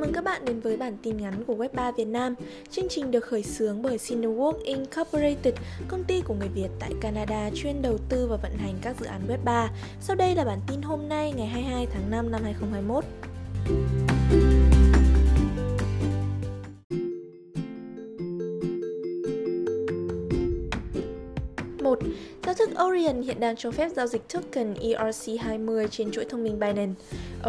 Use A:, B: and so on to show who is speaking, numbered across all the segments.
A: mừng các bạn đến với bản tin ngắn của Web3 Việt Nam. Chương trình được khởi xướng bởi Cinework Incorporated, công ty của người Việt tại Canada chuyên đầu tư và vận hành các dự án Web3. Sau đây là bản tin hôm nay ngày 22 tháng 5 năm 2021. Orion hiện đang cho phép giao dịch token ERC20 trên chuỗi thông minh Binance.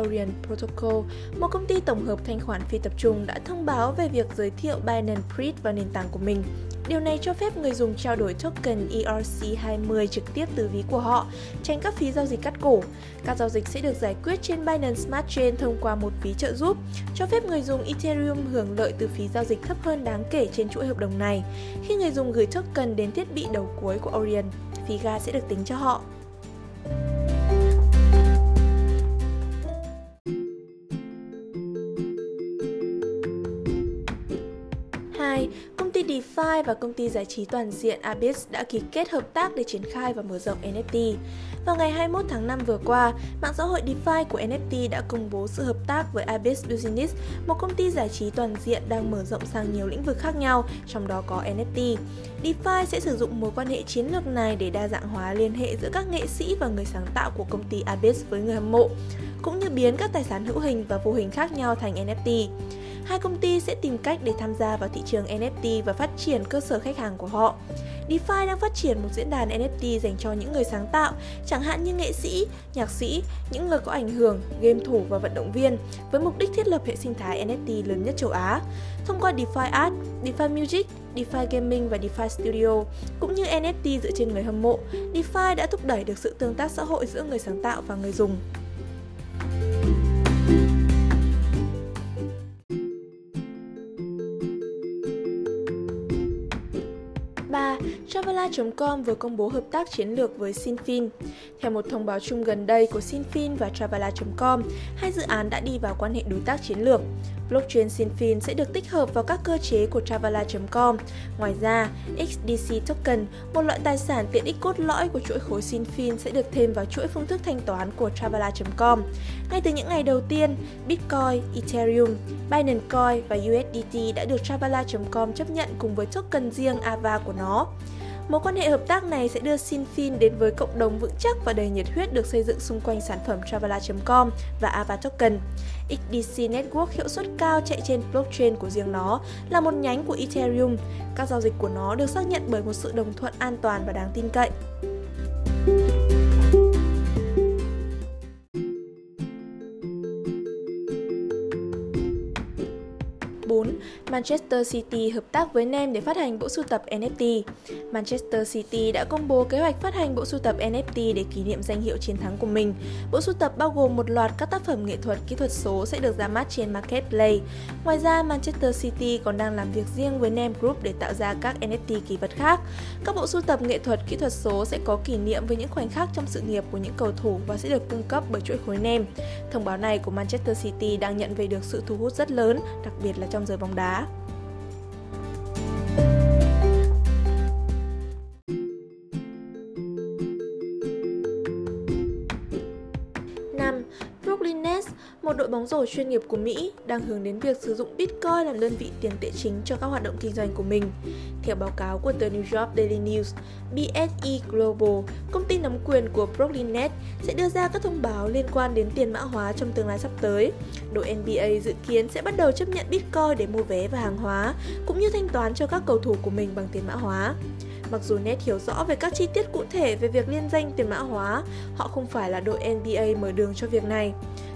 A: Orion Protocol, một công ty tổng hợp thanh khoản phi tập trung đã thông báo về việc giới thiệu Binance Preet vào nền tảng của mình. Điều này cho phép người dùng trao đổi token ERC20 trực tiếp từ ví của họ, tránh các phí giao dịch cắt cổ. Các giao dịch sẽ được giải quyết trên Binance Smart Chain thông qua một phí trợ giúp, cho phép người dùng Ethereum hưởng lợi từ phí giao dịch thấp hơn đáng kể trên chuỗi hợp đồng này. Khi người dùng gửi token đến thiết bị đầu cuối của Orion, phí gas sẽ được tính cho họ. DeFi và công ty giải trí toàn diện Abyss đã ký kết hợp tác để triển khai và mở rộng NFT. Vào ngày 21 tháng 5 vừa qua, mạng xã hội DeFi của NFT đã công bố sự hợp tác với Abyss Business, một công ty giải trí toàn diện đang mở rộng sang nhiều lĩnh vực khác nhau, trong đó có NFT. DeFi sẽ sử dụng mối quan hệ chiến lược này để đa dạng hóa liên hệ giữa các nghệ sĩ và người sáng tạo của công ty Abyss với người hâm mộ, cũng như biến các tài sản hữu hình và vô hình khác nhau thành NFT hai công ty sẽ tìm cách để tham gia vào thị trường NFT và phát triển cơ sở khách hàng của họ. DeFi đang phát triển một diễn đàn NFT dành cho những người sáng tạo, chẳng hạn như nghệ sĩ, nhạc sĩ, những người có ảnh hưởng, game thủ và vận động viên, với mục đích thiết lập hệ sinh thái NFT lớn nhất châu Á. Thông qua DeFi Art, DeFi Music, DeFi Gaming và DeFi Studio, cũng như NFT dựa trên người hâm mộ, DeFi đã thúc đẩy được sự tương tác xã hội giữa người sáng tạo và người dùng. 3. Travala.com vừa công bố hợp tác chiến lược với Sinfin. Theo một thông báo chung gần đây của Sinfin và Travala.com, hai dự án đã đi vào quan hệ đối tác chiến lược. Blockchain Sinfin sẽ được tích hợp vào các cơ chế của Travala.com. Ngoài ra, XDC Token, một loại tài sản tiện ích cốt lõi của chuỗi khối Sinfin sẽ được thêm vào chuỗi phương thức thanh toán của Travala.com. Ngay từ những ngày đầu tiên, Bitcoin, Ethereum, Binance Coin và USDT đã được Travala.com chấp nhận cùng với token riêng AVA của nó. Mối quan hệ hợp tác này sẽ đưa Sinfin đến với cộng đồng vững chắc và đầy nhiệt huyết được xây dựng xung quanh sản phẩm Travala.com và Ava Token. XDC Network hiệu suất cao chạy trên blockchain của riêng nó, là một nhánh của Ethereum. Các giao dịch của nó được xác nhận bởi một sự đồng thuận an toàn và đáng tin cậy. 4, Manchester City hợp tác với NEM để phát hành bộ sưu tập NFT. Manchester City đã công bố kế hoạch phát hành bộ sưu tập NFT để kỷ niệm danh hiệu chiến thắng của mình. Bộ sưu tập bao gồm một loạt các tác phẩm nghệ thuật kỹ thuật số sẽ được ra mắt trên Marketplace. Ngoài ra, Manchester City còn đang làm việc riêng với NEM Group để tạo ra các NFT kỳ vật khác. Các bộ sưu tập nghệ thuật kỹ thuật số sẽ có kỷ niệm với những khoảnh khắc trong sự nghiệp của những cầu thủ và sẽ được cung cấp bởi chuỗi khối NEM. Thông báo này của Manchester City đang nhận về được sự thu hút rất lớn, đặc biệt là trong giới bóng đá. Brooklyn Nets, một đội bóng rổ chuyên nghiệp của Mỹ, đang hướng đến việc sử dụng Bitcoin làm đơn vị tiền tệ chính cho các hoạt động kinh doanh của mình. Theo báo cáo của tờ New York Daily News, BSE Global, công ty nắm quyền của Brooklyn Nets, sẽ đưa ra các thông báo liên quan đến tiền mã hóa trong tương lai sắp tới. Đội NBA dự kiến sẽ bắt đầu chấp nhận Bitcoin để mua vé và hàng hóa, cũng như thanh toán cho các cầu thủ của mình bằng tiền mã hóa. Mặc dù Net hiểu rõ về các chi tiết cụ thể về việc liên danh tiền mã hóa, họ không phải là đội NBA mở đường cho việc này.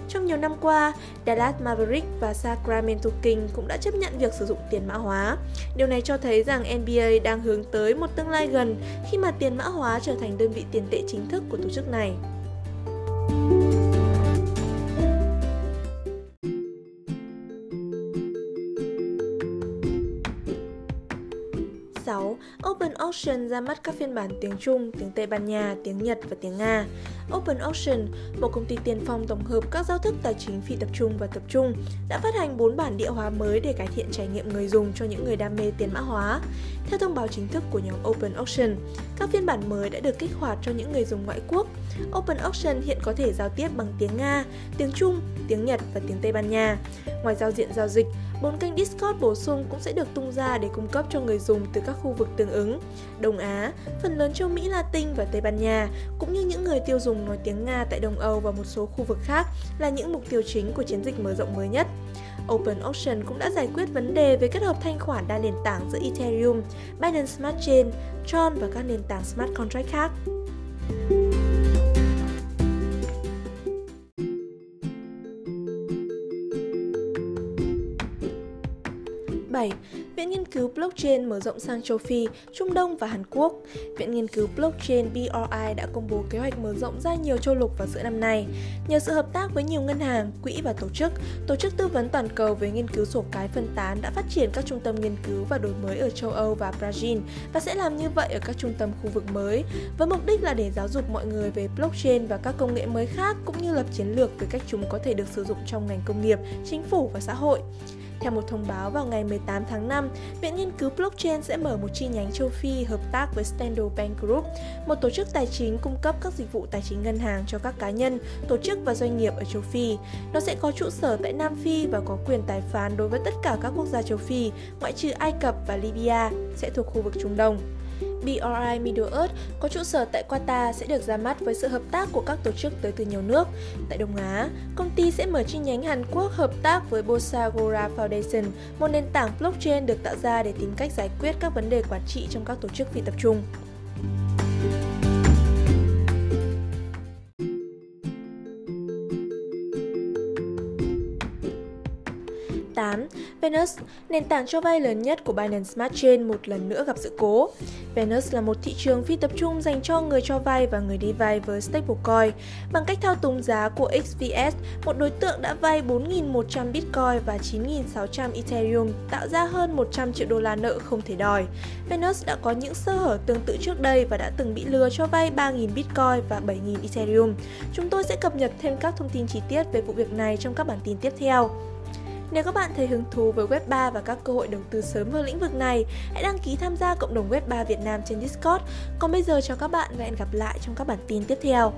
A: Trong nhiều năm qua, Dallas Mavericks và Sacramento Kings cũng đã chấp nhận việc sử dụng tiền mã hóa. Điều này cho thấy rằng NBA đang hướng tới một tương lai gần khi mà tiền mã hóa trở thành đơn vị tiền tệ chính thức của tổ chức này. Auction ra mắt các phiên bản tiếng Trung, tiếng Tây Ban Nha, tiếng Nhật và tiếng Nga. Open Ocean, một công ty tiền phong tổng hợp các giao thức tài chính phi tập trung và tập trung, đã phát hành 4 bản địa hóa mới để cải thiện trải nghiệm người dùng cho những người đam mê tiền mã hóa. Theo thông báo chính thức của nhóm Open Ocean, các phiên bản mới đã được kích hoạt cho những người dùng ngoại quốc. Open Ocean hiện có thể giao tiếp bằng tiếng Nga, tiếng Trung, tiếng Nhật và tiếng Tây Ban Nha. Ngoài giao diện giao dịch, bốn kênh Discord bổ sung cũng sẽ được tung ra để cung cấp cho người dùng từ các khu vực tương ứng. Đông Á, phần lớn châu Mỹ Latin và Tây Ban Nha, cũng như những người tiêu dùng nói tiếng Nga tại Đông Âu và một số khu vực khác là những mục tiêu chính của chiến dịch mở rộng mới nhất. Open Ocean cũng đã giải quyết vấn đề về kết hợp thanh khoản đa nền tảng giữa Ethereum, Binance Smart Chain, Tron và các nền tảng smart contract khác. Viện Nghiên cứu Blockchain mở rộng sang châu Phi, Trung Đông và Hàn Quốc. Viện Nghiên cứu Blockchain BRI đã công bố kế hoạch mở rộng ra nhiều châu lục vào giữa năm nay. Nhờ sự hợp tác với nhiều ngân hàng, quỹ và tổ chức, Tổ chức Tư vấn Toàn cầu về nghiên cứu sổ cái phân tán đã phát triển các trung tâm nghiên cứu và đổi mới ở châu Âu và Brazil và sẽ làm như vậy ở các trung tâm khu vực mới, với mục đích là để giáo dục mọi người về blockchain và các công nghệ mới khác cũng như lập chiến lược về cách chúng có thể được sử dụng trong ngành công nghiệp, chính phủ và xã hội. Theo một thông báo vào ngày 18 tháng 5, Viện Nghiên cứu Blockchain sẽ mở một chi nhánh châu Phi hợp tác với Standard Bank Group, một tổ chức tài chính cung cấp các dịch vụ tài chính ngân hàng cho các cá nhân, tổ chức và doanh nghiệp ở châu Phi. Nó sẽ có trụ sở tại Nam Phi và có quyền tài phán đối với tất cả các quốc gia châu Phi, ngoại trừ Ai Cập và Libya, sẽ thuộc khu vực Trung Đông. BRI Middle Earth có trụ sở tại Qatar sẽ được ra mắt với sự hợp tác của các tổ chức tới từ nhiều nước. Tại Đông Á, công ty sẽ mở chi nhánh Hàn Quốc hợp tác với Bosagora Foundation, một nền tảng blockchain được tạo ra để tìm cách giải quyết các vấn đề quản trị trong các tổ chức phi tập trung. 8, Venus, nền tảng cho vay lớn nhất của Binance Smart Chain một lần nữa gặp sự cố. Venus là một thị trường phi tập trung dành cho người cho vay và người đi vay với stablecoin. Bằng cách thao túng giá của XVS, một đối tượng đã vay 4.100 Bitcoin và 9.600 Ethereum, tạo ra hơn 100 triệu đô la nợ không thể đòi. Venus đã có những sơ hở tương tự trước đây và đã từng bị lừa cho vay 3.000 Bitcoin và 7.000 Ethereum. Chúng tôi sẽ cập nhật thêm các thông tin chi tiết về vụ việc này trong các bản tin tiếp theo. Nếu các bạn thấy hứng thú với Web 3 và các cơ hội đầu tư sớm vào lĩnh vực này, hãy đăng ký tham gia cộng đồng Web 3 Việt Nam trên Discord. Còn bây giờ chào các bạn và hẹn gặp lại trong các bản tin tiếp theo.